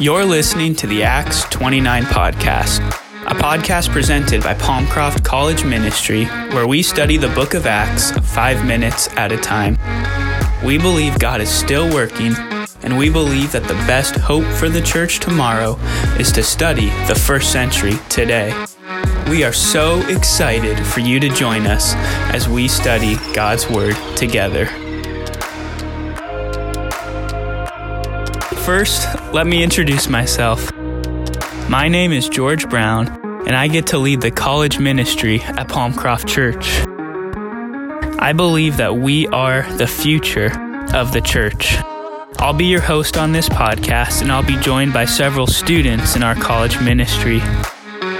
You're listening to the Acts 29 podcast, a podcast presented by Palmcroft College Ministry, where we study the book of Acts five minutes at a time. We believe God is still working, and we believe that the best hope for the church tomorrow is to study the first century today. We are so excited for you to join us as we study God's Word together. First, let me introduce myself. My name is George Brown, and I get to lead the college ministry at Palmcroft Church. I believe that we are the future of the church. I'll be your host on this podcast, and I'll be joined by several students in our college ministry.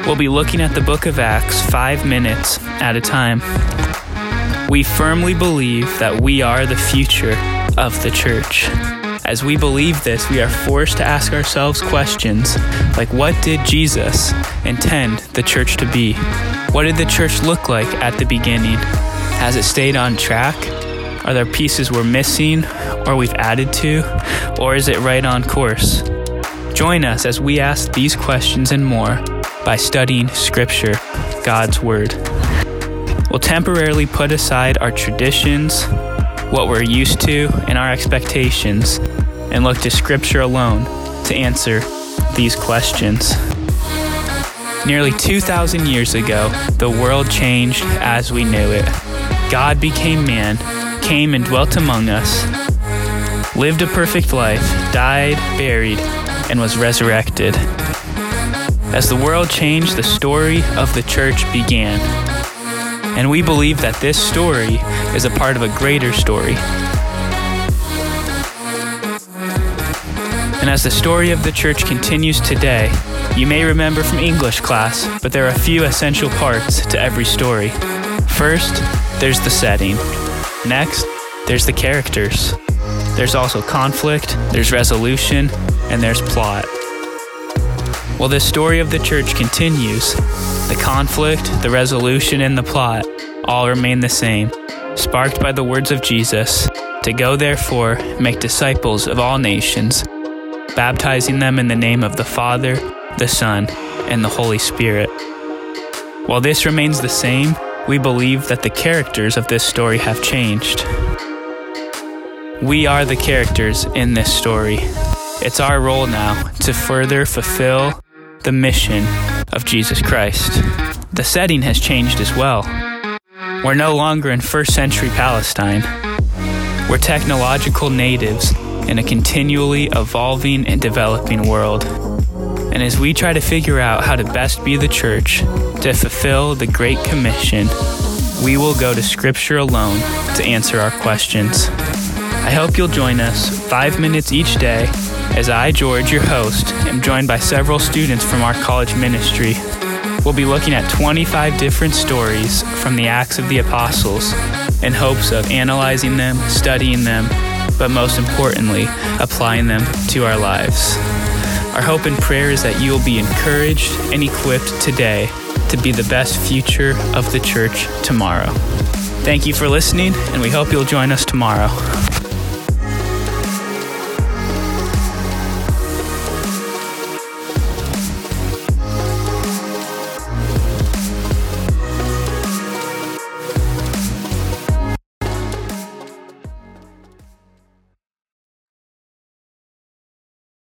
We'll be looking at the book of Acts five minutes at a time. We firmly believe that we are the future of the church. As we believe this, we are forced to ask ourselves questions like what did Jesus intend the church to be? What did the church look like at the beginning? Has it stayed on track? Are there pieces we're missing or we've added to? Or is it right on course? Join us as we ask these questions and more by studying Scripture, God's Word. We'll temporarily put aside our traditions, what we're used to, and our expectations, and look to Scripture alone to answer these questions. Nearly 2,000 years ago, the world changed as we knew it. God became man, came and dwelt among us, lived a perfect life, died, buried, and was resurrected. As the world changed, the story of the church began. And we believe that this story is a part of a greater story. And as the story of the church continues today, you may remember from English class, but there are a few essential parts to every story. First, there's the setting. Next, there's the characters. There's also conflict, there's resolution, and there's plot. While the story of the church continues, the conflict, the resolution, and the plot all remain the same, sparked by the words of Jesus to go, therefore, make disciples of all nations, baptizing them in the name of the Father, the Son, and the Holy Spirit. While this remains the same, we believe that the characters of this story have changed. We are the characters in this story. It's our role now to further fulfill the mission of Jesus Christ. The setting has changed as well. We're no longer in first century Palestine. We're technological natives in a continually evolving and developing world. And as we try to figure out how to best be the church to fulfill the Great Commission, we will go to Scripture alone to answer our questions. I hope you'll join us five minutes each day as I, George, your host, am joined by several students from our college ministry. We'll be looking at 25 different stories from the Acts of the Apostles in hopes of analyzing them, studying them, but most importantly, applying them to our lives. Our hope and prayer is that you will be encouraged and equipped today to be the best future of the church tomorrow. Thank you for listening, and we hope you'll join us tomorrow.